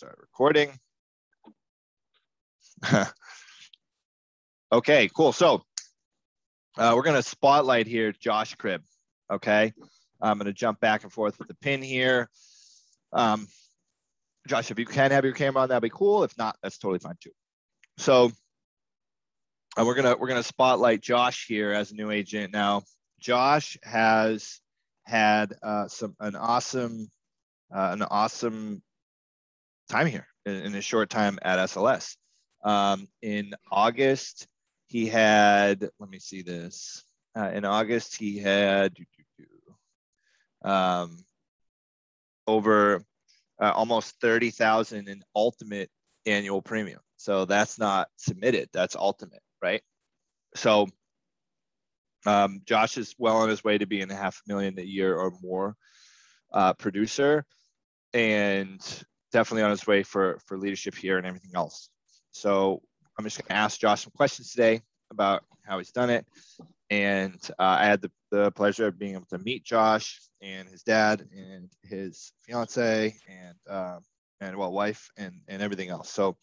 start recording. okay, cool. So uh, we're gonna spotlight here Josh Cribb. Okay, I'm gonna jump back and forth with the pin here. Um, Josh, if you can have your camera on, that'd be cool. If not, that's totally fine too. So uh, we're gonna we're gonna spotlight Josh here as a new agent. Now, Josh has had uh, some an awesome uh, an awesome time here in, a short time at SLS. Um, in August, he had, let me see this. Uh, in August, he had um, over uh, almost 30,000 in ultimate annual premium. So that's not submitted, that's ultimate, right? So um, Josh is well on his way to being a half million a year or more uh, producer and definitely on his way for, for leadership here and everything else. So I'm just going to ask Josh some questions today about how he's done it. And uh, I had the, the pleasure of being able to meet Josh and his dad and his fiance and um, and well wife and and everything else. So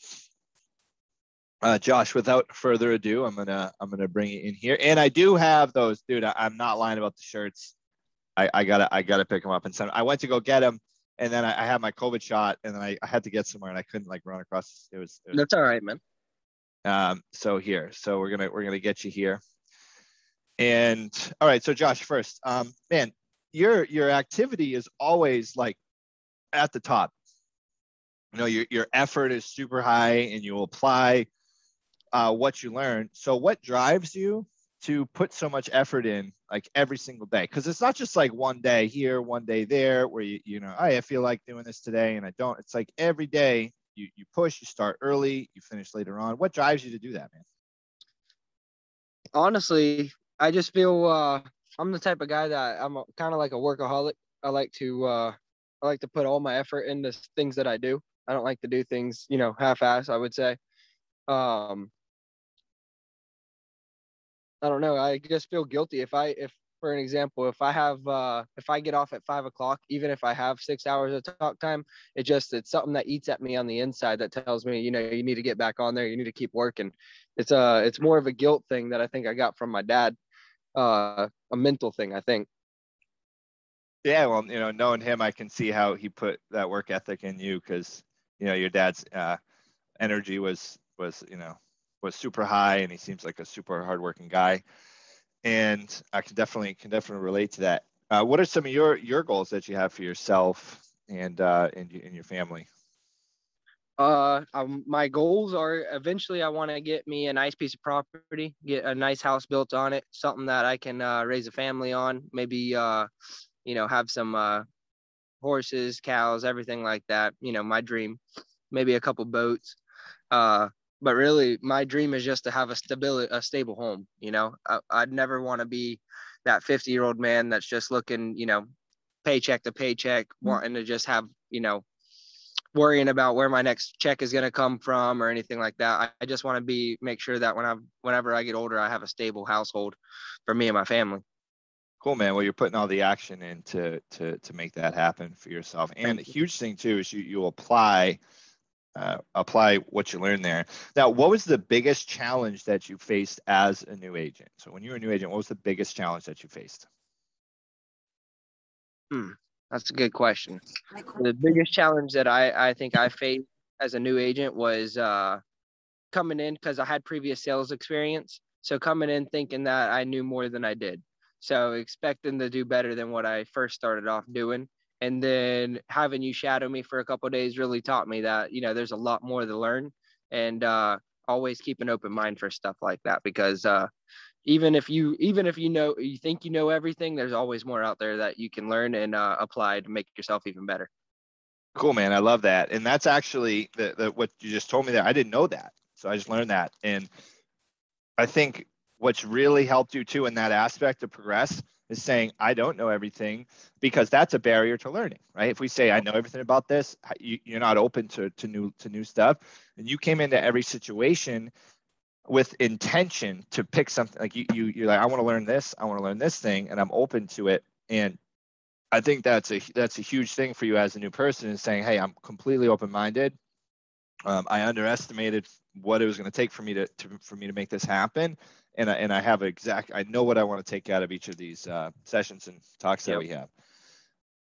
uh, Josh, without further ado, I'm gonna I'm gonna bring it in here. And I do have those, dude. I, am not lying about the shirts. I, I gotta I gotta pick them up and send. I went to go get them and then I, I, had my COVID shot, and then I, I, had to get somewhere, and I couldn't like run across. It was, it was that's all right, man. Um, so here, so we're gonna we're gonna get you here, and all right. So Josh, first, um, man, your your activity is always like at the top. You know, your your effort is super high, and you apply uh, what you learn. So, what drives you to put so much effort in like every single day because it's not just like one day here one day there where you you know i feel like doing this today and i don't. It's like every day you you push you start early you finish later on. What drives you to do that man? Honestly i just feel uh i'm the type of guy that i'm kind of like a workaholic. I like to uh i like to put all my effort into things that i do. I don't like to do things you know half-ass i would say. Um I don't know. I just feel guilty if I if for an example, if I have uh if I get off at five o'clock, even if I have six hours of talk time, it just it's something that eats at me on the inside that tells me, you know, you need to get back on there, you need to keep working. It's uh, it's more of a guilt thing that I think I got from my dad. Uh a mental thing, I think. Yeah, well, you know, knowing him, I can see how he put that work ethic in you because you know your dad's uh energy was was you know was super high and he seems like a super hardworking guy. And I can definitely can definitely relate to that. Uh, what are some of your your goals that you have for yourself and uh, and, and your family? Uh, um, my goals are eventually I want to get me a nice piece of property, get a nice house built on it, something that I can uh, raise a family on. Maybe uh, you know, have some uh, horses, cows, everything like that. You know, my dream. Maybe a couple boats. Uh, but really my dream is just to have a stability a stable home you know? I, would never want to be that 50 year old man that's just looking you know paycheck to paycheck mm-hmm. wanting to just have you know worrying about where my next check is going to come from or anything like that. I, I just want to be make sure that when i whenever i get older i have a stable household for me and my family. Cool man. Well you're putting all the action in to to to make that happen for yourself. And a huge thing too is you you apply uh, apply what you learned there. Now, what was the biggest challenge that you faced as a new agent? So, when you were a new agent, what was the biggest challenge that you faced? Hmm, that's a good question. The biggest challenge that I, I think I faced as a new agent was uh, coming in because I had previous sales experience. So, coming in thinking that I knew more than I did. So, expecting to do better than what I first started off doing and then having you shadow me for a couple days really taught me that you know there's a lot more to learn and uh, always keep an open mind for stuff like that because uh, even if you even if you know you think you know everything there's always more out there that you can learn and uh, apply to make yourself even better. Cool man. I love that. And that's actually the, the what you just told me there. I didn't know that. So i just learned that. And i think what's really helped you too in that aspect to progress is saying I don't know everything because that's a barrier to learning, right? If we say I know everything about this, you, are not open to, to new to new stuff, and you came into every situation with intention to pick something like you, you you're like I want to learn this, I want to learn this thing, and I'm open to it, and I think that's a that's a huge thing for you as a new person is saying, hey, I'm completely open minded. um, I underestimated what it was going to take for me to, to, for me to make this happen. And I, and I have exact, I know what I want to take out of each of these uh, sessions and talks that we have.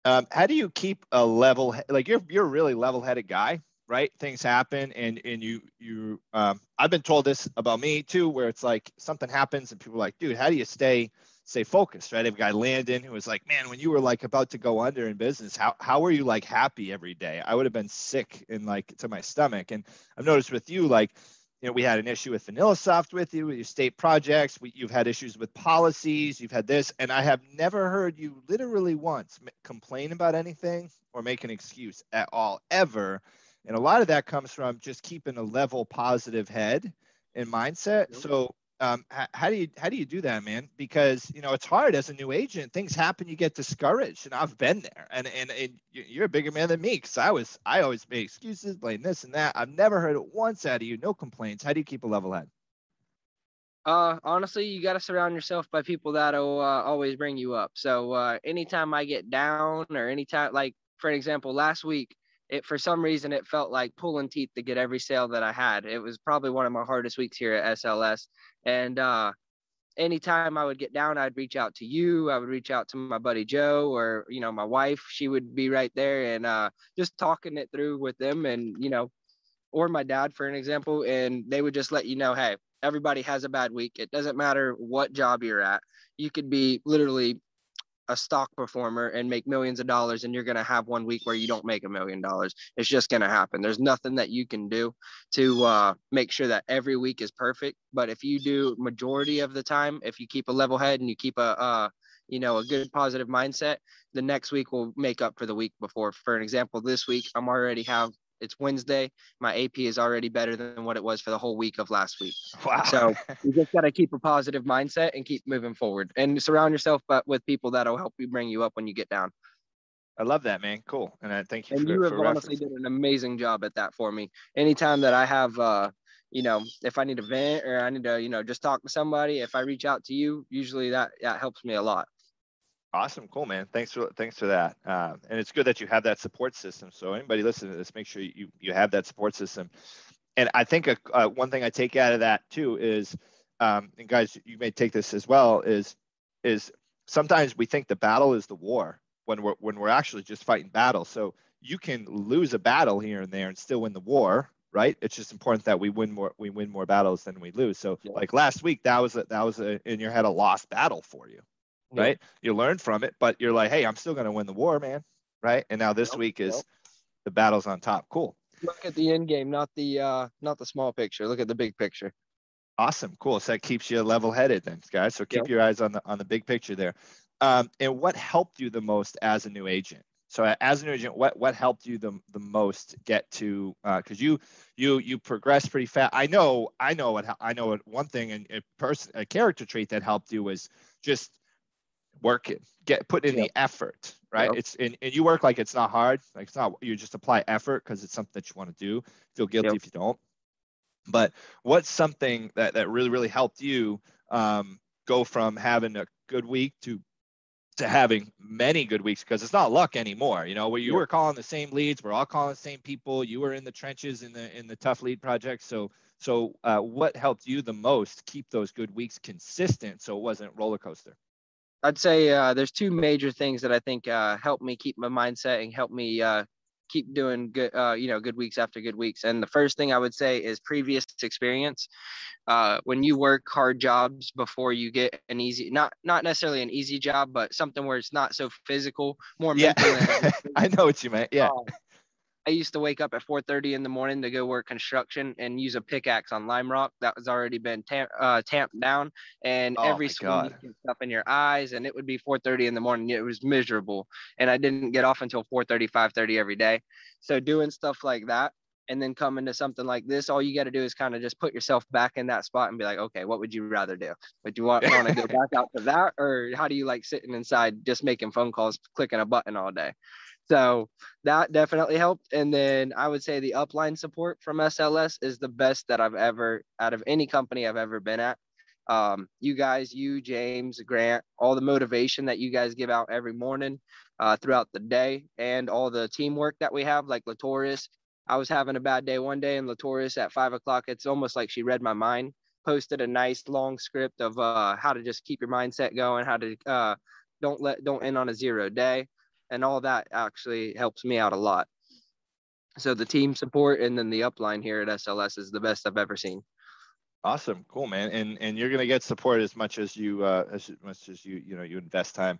Um, how do you keep a level, like you're, you're a really level headed guy, right? Things happen and, and you, you, um, I've been told this about me too, where it's like something happens and people are like, dude, how do you stay, stay focused, right? I have a guy Landon who was like, man, when you were like about to go under in business, how how were you like happy every day? I would have been sick in like to my stomach. And I've noticed with you, like, you know, we had an issue with VanillaSoft with you, with your state projects. We, you've had issues with policies. You've had this, and I have never heard you literally once complain about anything or make an excuse at all, ever. And a lot of that comes from just keeping a level, positive head and mindset. So um, how, how, do you how do you do that man because you know it's hard as a new agent things happen you get discouraged and i've been there and and, and you're a bigger man than me because i was i always made excuses blame this and that i've never heard it once out of you no complaints how do you keep a level head uh honestly you got to surround yourself by people that'll uh, always bring you up so uh anytime i get down or anytime like for an example last week it for some reason it felt like pulling teeth to get every sale that I had. It was probably one of my hardest weeks here at SLS. And uh anytime I would get down, I'd reach out to you. I would reach out to my buddy Joe or, you know, my wife. She would be right there and uh just talking it through with them and, you know, or my dad for an example. And they would just let you know, hey, everybody has a bad week. It doesn't matter what job you're at. You could be literally a stock performer and make millions of dollars and you're going to have one week where you don't make a million dollars. It's just going to happen. There's nothing that you can do to uh, make sure that every week is perfect but if you do majority of the time if you keep a level head and you keep a uh, you know a good positive mindset the next week will make up for the week before. For an example this week i'm already have it's Wednesday. My AP is already better than what it was for the whole week of last week. Wow. So you just got to keep a positive mindset and keep moving forward and surround yourself but with people that'll help you bring you up when you get down. I love that, man. Cool. And I thank you. And for, you have honestly did an amazing job at that for me. Anytime that I have, uh, you know, if I need a vent or I need to, you know, just talk to somebody, if I reach out to you, usually that, that helps me a lot. Awesome, cool, man. Thanks for thanks for that. Uh, and it's good that you have that support system. So anybody listening to this, make sure you you have that support system. And I think a, uh, one thing I take out of that too is, um, and guys, you may take this as well, is is sometimes we think the battle is the war when we're when we're actually just fighting battles. So you can lose a battle here and there and still win the war, right? It's just important that we win more we win more battles than we lose. So yeah. like last week, that was a, that was a, in your head a lost battle for you, yeah. right? You learn from it, but you're like, hey, I'm still going to win the war, man, right? And now this yep. week is yep. the battle's on top. Cool. Look at the end game, not the uh, not the small picture. Look at the big picture. Awesome, cool. So that keeps you level-headed, then, guys. So keep yep. your eyes on the on the big picture there. Um, and what helped you the most as a new agent? So as an agent, what what helped you the, the most get to because uh, you you you progressed pretty fast. I know I know what I know what one thing and a person a character trait that helped you was just working, get put in yep. the effort, right? Yep. It's and, and you work like it's not hard, like it's not you just apply effort because it's something that you want to do. Feel guilty yep. if you don't. But what's something that that really really helped you um, go from having a good week to to having many good weeks because it's not luck anymore. You know, where you were calling the same leads, we're all calling the same people. You were in the trenches in the in the tough lead project. So so uh, what helped you the most keep those good weeks consistent so it wasn't roller coaster? I'd say uh, there's two major things that I think uh, help me keep my mindset and help me uh, keep doing good, uh, you know, good weeks after good weeks. And the first thing I would say is previous experience. Uh, when you work hard jobs before you get an easy, not not necessarily an easy job, but something where it's not so physical, more yeah. mental. I know what you meant. Yeah. I used to wake up at 4:30 in the morning to go work construction and use a pickaxe on lime rock that was already been tam- uh, tamped down, and oh every swing up in your eyes, and it would be 4:30 in the morning. It was miserable, and I didn't get off until 4:30, 5:30 every day. So doing stuff like that, and then coming to something like this, all you got to do is kind of just put yourself back in that spot and be like, okay, what would you rather do? Would you want, want to go back out to that, or how do you like sitting inside just making phone calls, clicking a button all day? So that definitely helped. And then I would say the upline support from SLS is the best that I've ever out of any company I've ever been at. Um, you guys, you, James, Grant, all the motivation that you guys give out every morning uh, throughout the day, and all the teamwork that we have, like Latoris, I was having a bad day one day, and Latoris at five o'clock, it's almost like she read my mind. Posted a nice long script of uh, how to just keep your mindset going, how to uh, don't let don't end on a zero day, and all that actually helps me out a lot. So the team support and then the upline here at SLS is the best I've ever seen. Awesome, cool, man. And and you're gonna get support as much as you uh, as much as you you know you invest time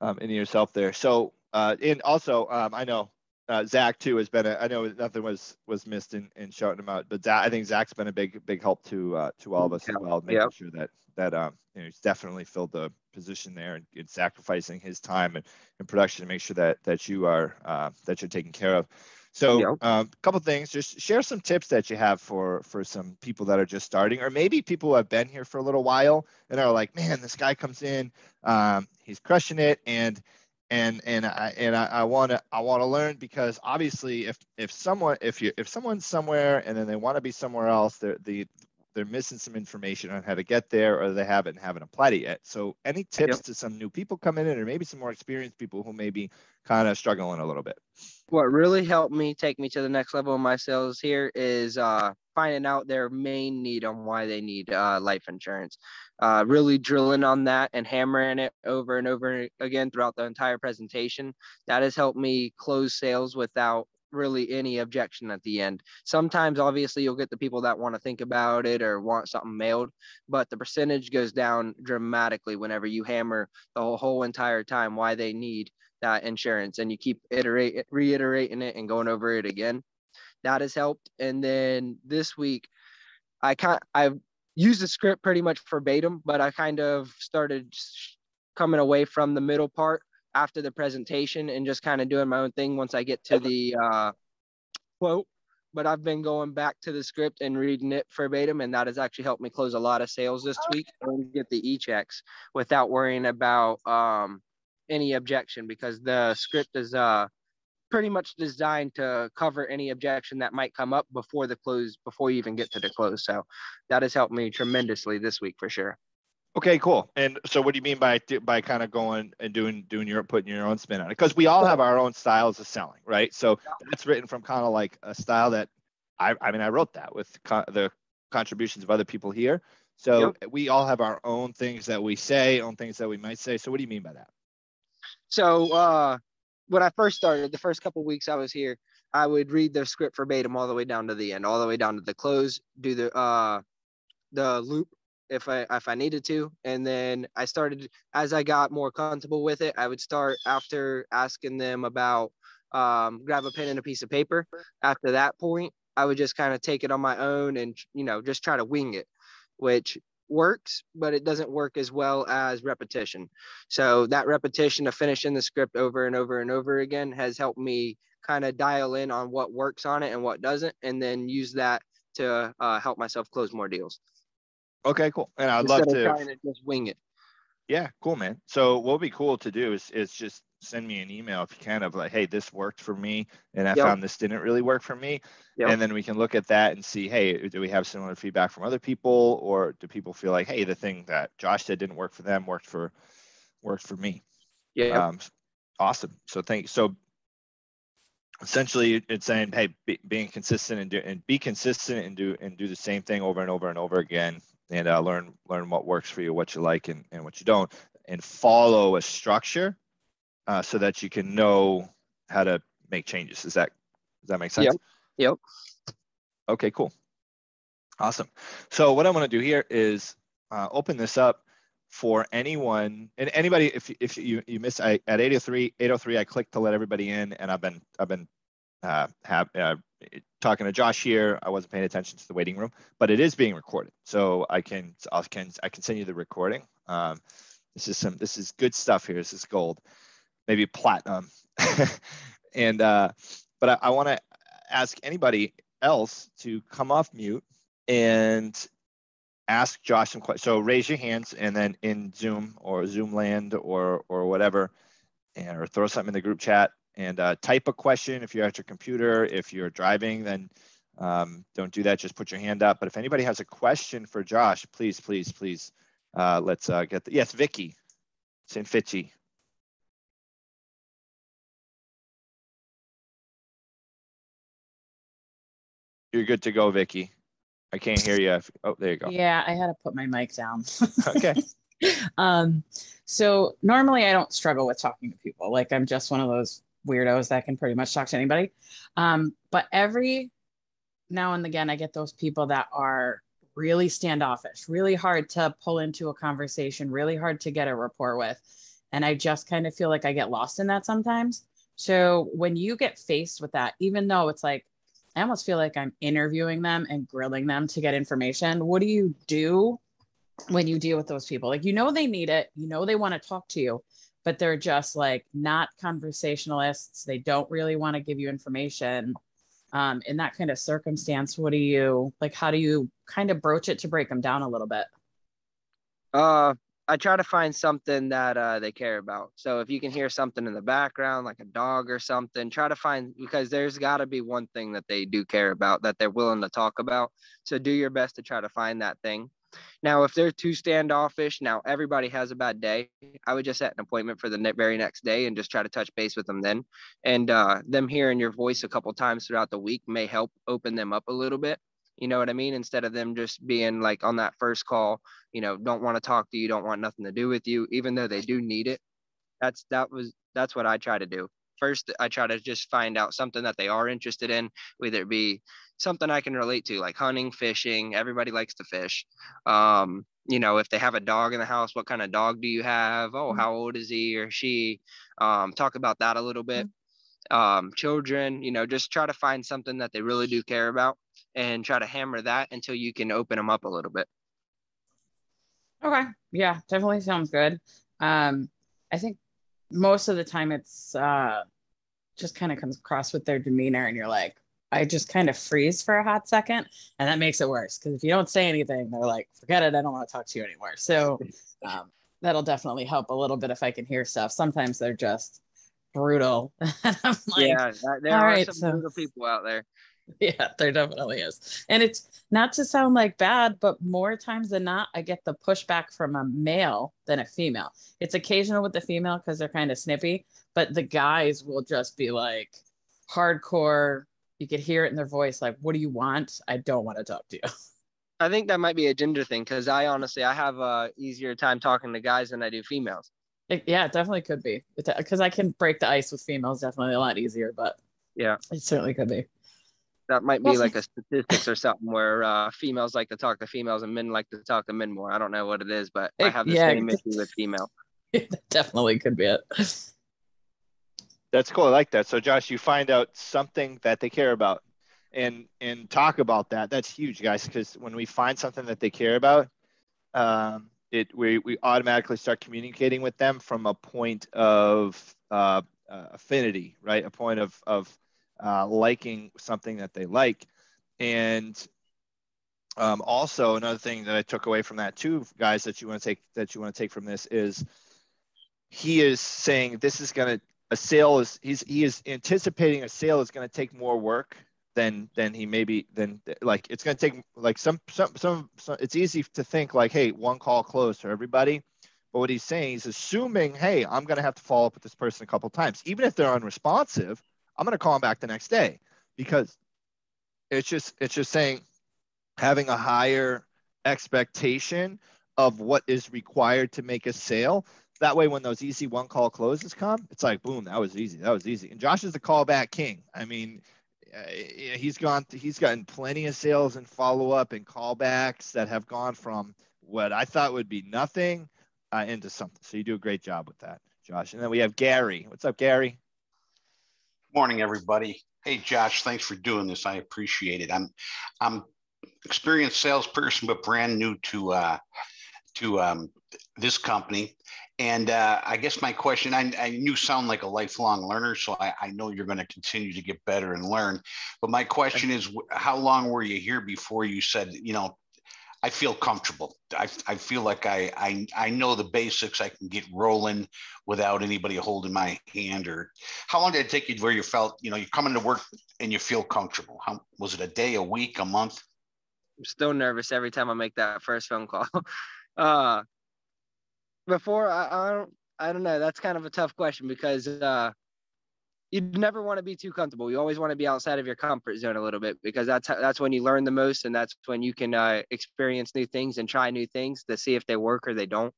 um, in yourself there. So uh, and also um, I know uh, Zach too has been. A, I know nothing was was missed in, in shouting him out, but Zach, I think Zach's been a big big help to uh, to all of us as well, making yep. sure that that um you know he's definitely filled the position there and, and sacrificing his time and, and production to make sure that that you are uh, that you're taken care of. So a yep. um, couple things, just share some tips that you have for for some people that are just starting, or maybe people who have been here for a little while and are like, man, this guy comes in, um, he's crushing it, and and and I and I want to I want to learn because obviously if if someone if you if someone's somewhere and then they want to be somewhere else they're the they're missing some information on how to get there or they haven't haven't applied it yet. So any tips yep. to some new people coming in or maybe some more experienced people who may be kind of struggling a little bit? What really helped me take me to the next level in my sales here is uh, finding out their main need on why they need uh, life insurance uh, really drilling on that and hammering it over and over again throughout the entire presentation. That has helped me close sales without really any objection at the end. Sometimes, obviously, you'll get the people that want to think about it or want something mailed, but the percentage goes down dramatically whenever you hammer the whole, whole entire time why they need that insurance and you keep iterate, reiterating it and going over it again. That has helped. And then this week, I can't, I've used the script pretty much verbatim, but I kind of started coming away from the middle part after the presentation and just kind of doing my own thing once I get to the uh, quote. But I've been going back to the script and reading it verbatim, and that has actually helped me close a lot of sales this week and get the e checks without worrying about um, any objection because the script is uh, pretty much designed to cover any objection that might come up before the close, before you even get to the close. So that has helped me tremendously this week for sure. Okay, cool. And so, what do you mean by by kind of going and doing doing your putting your own spin on it? Because we all have our own styles of selling, right? So that's written from kind of like a style that I I mean I wrote that with co- the contributions of other people here. So yep. we all have our own things that we say, own things that we might say. So what do you mean by that? So uh, when I first started, the first couple weeks I was here, I would read the script verbatim all the way down to the end, all the way down to the close, do the uh the loop if I if I needed to. And then I started as I got more comfortable with it, I would start after asking them about um, grab a pen and a piece of paper. After that point, I would just kind of take it on my own and you know just try to wing it, which works, but it doesn't work as well as repetition. So that repetition of finishing the script over and over and over again has helped me kind of dial in on what works on it and what doesn't, and then use that to uh, help myself close more deals. Okay, cool. And I'd Instead love to to just wing it. Yeah, cool, man. So what would be cool to do is is just send me an email if you can of like, hey, this worked for me, and I yep. found this didn't really work for me, yep. and then we can look at that and see, hey, do we have similar feedback from other people, or do people feel like, hey, the thing that Josh said didn't work for them worked for worked for me? Yeah. Um, awesome. So thank you. So essentially, it's saying, hey, be, being consistent and do and be consistent and do and do the same thing over and over and over again, and uh, learn learn what works for you, what you like, and, and what you don't, and follow a structure uh, so that you can know how to make changes. Is that does that make sense? Yep. Yep. Okay, cool. Awesome. So what I'm going to do here is uh, open this up for anyone and anybody. If if you you miss I, at 803 803, I clicked to let everybody in, and I've been I've been uh, have uh, talking to Josh here. I wasn't paying attention to the waiting room, but it is being recorded, so I can I can I can send you the recording. Um, this is some this is good stuff here. This is gold maybe platinum. and uh, but I, I want to ask anybody else to come off mute and ask Josh some questions. So raise your hands and then in Zoom or Zoom land or or whatever, and, or throw something in the group chat and uh, type a question if you're at your computer. If you're driving, then um, don't do that. Just put your hand up. But if anybody has a question for Josh, please, please, please, uh, let's uh, get the yes, Vicky, Sinfici. You're good to go, Vicky. I can't hear you. Oh, there you go. Yeah, I had to put my mic down. okay. um, so normally I don't struggle with talking to people. Like I'm just one of those weirdos that can pretty much talk to anybody. Um, but every now and again, I get those people that are really standoffish, really hard to pull into a conversation, really hard to get a rapport with. And I just kind of feel like I get lost in that sometimes. So when you get faced with that, even though it's like, I almost feel like I'm interviewing them and grilling them to get information. What do you do when you deal with those people? Like, you know, they need it, you know, they want to talk to you, but they're just like not conversationalists. They don't really want to give you information. Um, in that kind of circumstance, what do you like? How do you kind of broach it to break them down a little bit? Uh, I try to find something that uh, they care about. So if you can hear something in the background, like a dog or something, try to find because there's got to be one thing that they do care about that they're willing to talk about. So do your best to try to find that thing. Now, if they're too standoffish, now everybody has a bad day. I would just set an appointment for the very next day and just try to touch base with them then. And uh, them hearing your voice a couple times throughout the week may help open them up a little bit. You know what I mean? Instead of them just being like on that first call, you know, don't want to talk to you, don't want nothing to do with you, even though they do need it. That's that was that's what I try to do. First, I try to just find out something that they are interested in, whether it be something I can relate to, like hunting, fishing. Everybody likes to fish. Um, you know, if they have a dog in the house, what kind of dog do you have? Oh, mm-hmm. how old is he or she? Um, talk about that a little bit. Mm-hmm. Um, children, you know, just try to find something that they really do care about and try to hammer that until you can open them up a little bit. Okay. Yeah, definitely sounds good. Um, I think most of the time it's uh, just kind of comes across with their demeanor, and you're like, I just kind of freeze for a hot second, and that makes it worse because if you don't say anything, they're like, forget it, I don't want to talk to you anymore. So um, that'll definitely help a little bit if I can hear stuff. Sometimes they're just brutal. like, yeah, there are right, some so, brutal people out there. Yeah, there definitely is. And it's not to sound like bad, but more times than not, I get the pushback from a male than a female. It's occasional with the female because they're kind of snippy, but the guys will just be like hardcore. You could hear it in their voice, like, what do you want? I don't want to talk to you. I think that might be a gender thing because I honestly I have a easier time talking to guys than I do females. It, yeah, it definitely could be because I can break the ice with females definitely a lot easier, but yeah, it certainly could be that might be like a statistics or something where uh, females like to talk to females and men like to talk to men more. I don't know what it is, but I have the yeah, same issue with female. definitely could be it. That's cool. I like that. So Josh, you find out something that they care about and and talk about that. That's huge, guys, because when we find something that they care about, um, it we, we automatically start communicating with them from a point of uh, uh, affinity, right? A point of of uh, liking something that they like. And um, also another thing that I took away from that too, guys, that you want to take that you want to take from this is he is saying this is going to a sale is he's he is anticipating a sale is going to take more work than than he maybe than like it's going to take like some, some some some it's easy to think like hey one call closed for everybody but what he's saying he's assuming hey i'm going to have to follow up with this person a couple times even if they're unresponsive I'm going to call him back the next day because it's just it's just saying having a higher expectation of what is required to make a sale. That way, when those easy one call closes come, it's like boom, that was easy, that was easy. And Josh is the callback king. I mean, uh, he's gone, he's gotten plenty of sales and follow up and callbacks that have gone from what I thought would be nothing uh, into something. So you do a great job with that, Josh. And then we have Gary. What's up, Gary? Morning, everybody. Hey, Josh, thanks for doing this. I appreciate it. I'm, I'm experienced salesperson, but brand new to uh, to um, this company. And uh, I guess my question, I, I you sound like a lifelong learner, so I, I know you're going to continue to get better and learn. But my question is, how long were you here before you said, you know, I feel comfortable. I, I feel like I, I I know the basics. I can get rolling without anybody holding my hand. Or how long did it take you to where you felt you know you're coming to work and you feel comfortable? How was it a day, a week, a month? I'm still nervous every time I make that first phone call. uh, before I, I don't I don't know. That's kind of a tough question because uh, you never want to be too comfortable. You always want to be outside of your comfort zone a little bit because that's that's when you learn the most, and that's when you can uh, experience new things and try new things to see if they work or they don't.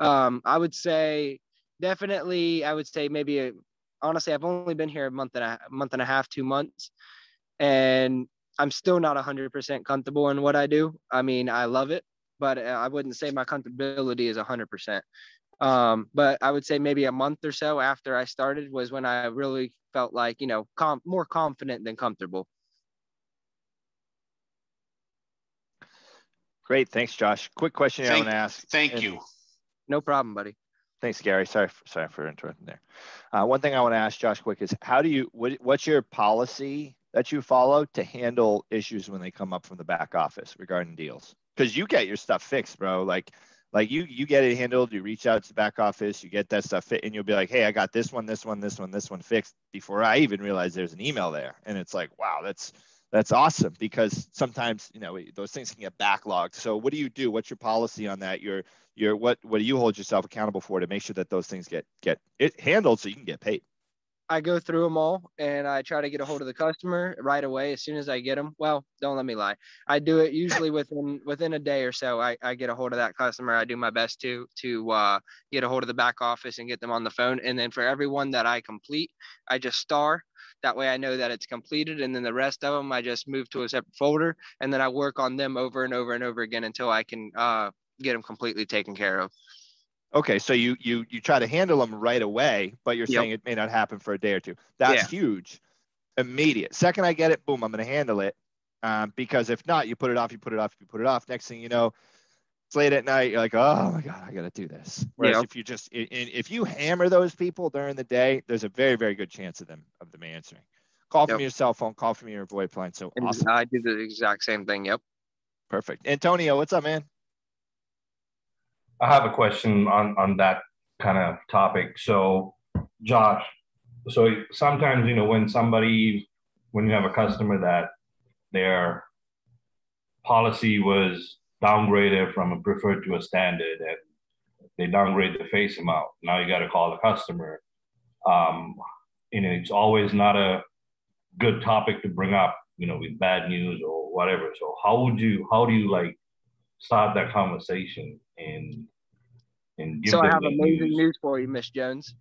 Um, I would say definitely. I would say maybe a, honestly, I've only been here a month and a month and a half, two months, and I'm still not 100% comfortable in what I do. I mean, I love it, but uh, I wouldn't say my comfortability is 100%. Um, but I would say maybe a month or so after I started was when I really felt like, you know, com- more confident than comfortable. Great. Thanks, Josh. Quick question Thank, I want to ask. Thank and, you. No problem, buddy. Thanks, Gary. Sorry, for, sorry for interrupting there. Uh, one thing I want to ask Josh quick is how do you, what, what's your policy that you follow to handle issues when they come up from the back office regarding deals? Because you get your stuff fixed, bro. Like like you you get it handled you reach out to the back office you get that stuff fit and you'll be like hey i got this one this one this one this one fixed before i even realize there's an email there. And it's like wow that's that's awesome because sometimes you know those things can get backlogged. So what do you do? What's your policy on that? Your your what what do you hold yourself accountable for to make sure that those things get get it handled so you can get paid I go through them all and I try to get a hold of the customer right away as soon as I get them. Well, don't let me lie. I do it usually within within a day or so. I, I get a hold of that customer. I do my best to to uh, get a hold of the back office and get them on the phone. And then for everyone that I complete, I just star. That way I know that it's completed. And then the rest of them, I just move to a separate folder and then I work on them over and over and over again until I can uh, get them completely taken care of. Okay, so you you you try to handle them right away, but you're yep. saying it may not happen for a day or two. That's yeah. huge. Immediate. Second, I get it. Boom, I'm going to handle it. Um, because if not, you put it off, you put it off, you put it off. Next thing you know, it's late at night. You're like, oh my god, I got to do this. Whereas yep. if you just if you hammer those people during the day, there's a very very good chance of them of them answering. Call yep. from your cell phone, call from your VoIP line. So awesome. I do the exact same thing. Yep. Perfect. Antonio, what's up, man? I have a question on on that kind of topic. So, Josh, so sometimes you know when somebody when you have a customer that their policy was downgraded from a preferred to a standard and they downgrade the face amount. Now you got to call the customer. Um, you know it's always not a good topic to bring up, you know, with bad news or whatever. So how would you, how do you like start that conversation and and so I have amazing news. news for you, Miss Jones.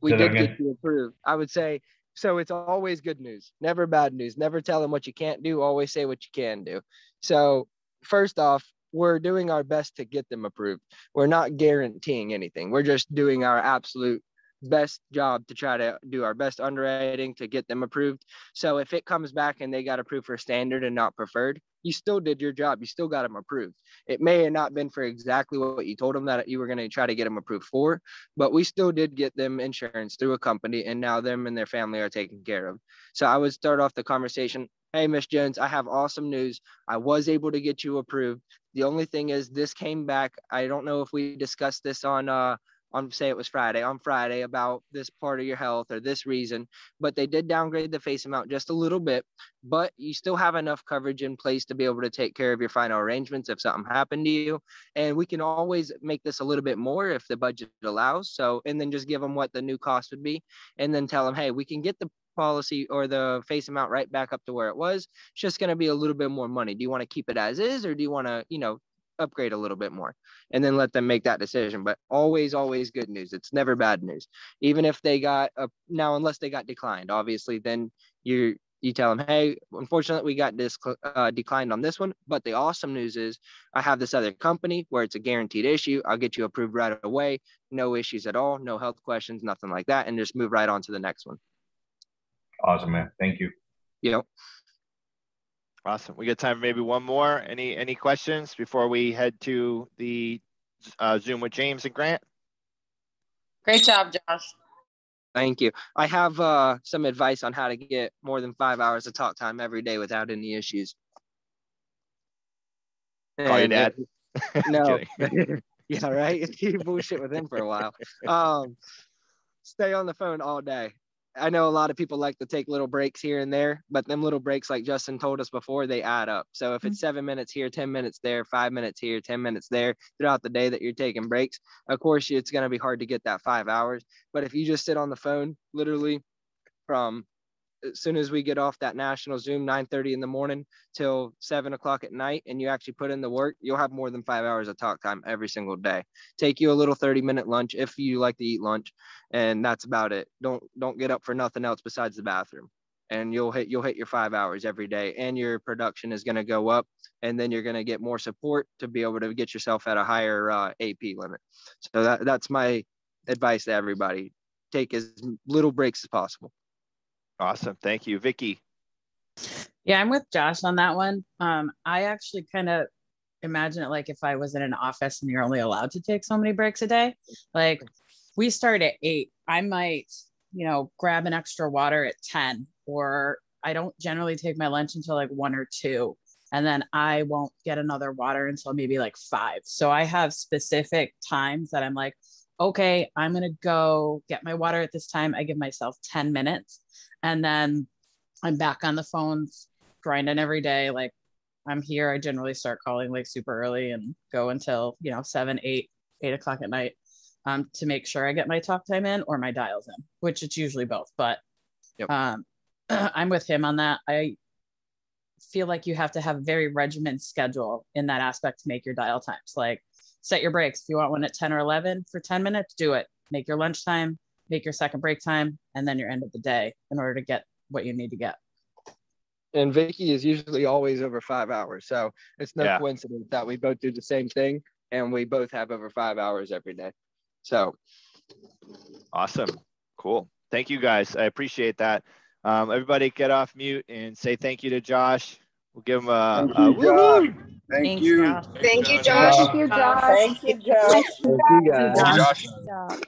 We did get you approved. I would say so. It's always good news, never bad news. Never tell them what you can't do. Always say what you can do. So first off, we're doing our best to get them approved. We're not guaranteeing anything. We're just doing our absolute best job to try to do our best underwriting to get them approved. So if it comes back and they got approved for standard and not preferred, you still did your job. You still got them approved. It may have not been for exactly what you told them that you were going to try to get them approved for, but we still did get them insurance through a company, and now them and their family are taken care of. So I would start off the conversation. Hey, Miss Jones, I have awesome news. I was able to get you approved. The only thing is, this came back. I don't know if we discussed this on uh, on say it was Friday on Friday about this part of your health or this reason, but they did downgrade the face amount just a little bit, but you still have enough coverage in place to be able to take care of your final arrangements if something happened to you. And we can always make this a little bit more if the budget allows. So, and then just give them what the new cost would be and then tell them, hey, we can get the policy or the face amount right back up to where it was. It's just going to be a little bit more money. Do you want to keep it as is or do you want to, you know, upgrade a little bit more and then let them make that decision. But always always good news. It's never bad news. Even if they got a now unless they got declined obviously then you you tell them hey unfortunately we got this uh, declined on this one. But the awesome news is i have this other company where it's a guaranteed issue. I'll get you approved right away. No issues at all. No health questions nothing like that. And just move right on to the next one. Awesome man. Thank you. Yep Awesome. We got time for maybe one more. Any any questions before we head to the uh, Zoom with James and Grant? Great job, Josh. Thank you. I have uh, some advice on how to get more than five hours of talk time every day without any issues. Call your dad. no. yeah, right. you bullshit with him for a while. Um, stay on the phone all day. I know a lot of people like to take little breaks here and there, but them little breaks, like Justin told us before, they add up. So if it's mm-hmm. seven minutes here, 10 minutes there, five minutes here, 10 minutes there throughout the day that you're taking breaks, of course, it's going to be hard to get that five hours. But if you just sit on the phone, literally from as soon as we get off that national Zoom, 9:30 in the morning till seven o'clock at night, and you actually put in the work, you'll have more than five hours of talk time every single day. Take you a little 30 minute lunch if you like to eat lunch, and that's about it. Don't don't get up for nothing else besides the bathroom, and you'll hit you'll hit your five hours every day, and your production is going to go up, and then you're going to get more support to be able to get yourself at a higher uh, AP limit. So that that's my advice to everybody. Take as little breaks as possible. Awesome. Thank you. Vicky. Yeah, I'm with Josh on that one. Um, I actually kind of imagine it like if I was in an office and you're only allowed to take so many breaks a day. Like we start at eight. I might, you know, grab an extra water at 10, or I don't generally take my lunch until like one or two. And then I won't get another water until maybe like five. So I have specific times that I'm like, okay, I'm going to go get my water at this time. I give myself 10 minutes and then I'm back on the phones grinding every day. Like I'm here. I generally start calling like super early and go until, you know, seven, eight, eight o'clock at night um, to make sure I get my talk time in or my dials in, which it's usually both. But yep. um, I'm with him on that. I feel like you have to have a very regimented schedule in that aspect to make your dial times. Like set your breaks. If you want one at 10 or 11 for 10 minutes, do it. Make your lunchtime make your second break time, and then your end of the day in order to get what you need to get. And Vicky is usually always over five hours. So it's no yeah. coincidence that we both do the same thing and we both have over five hours every day. So awesome. Cool. Thank you guys. I appreciate that. Um, everybody get off mute and say thank you to Josh. We'll give him a, thank you, Josh. Thank Thanks, you. Josh. Thank you, Josh. Thank you, Josh. Thank you, Josh. Thank you, guys. Thank you, Josh.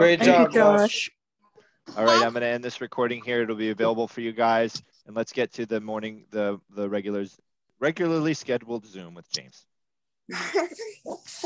Great Thank job, you, Josh. All right, I'm going to end this recording here. It'll be available for you guys, and let's get to the morning, the the regulars, regularly scheduled Zoom with James.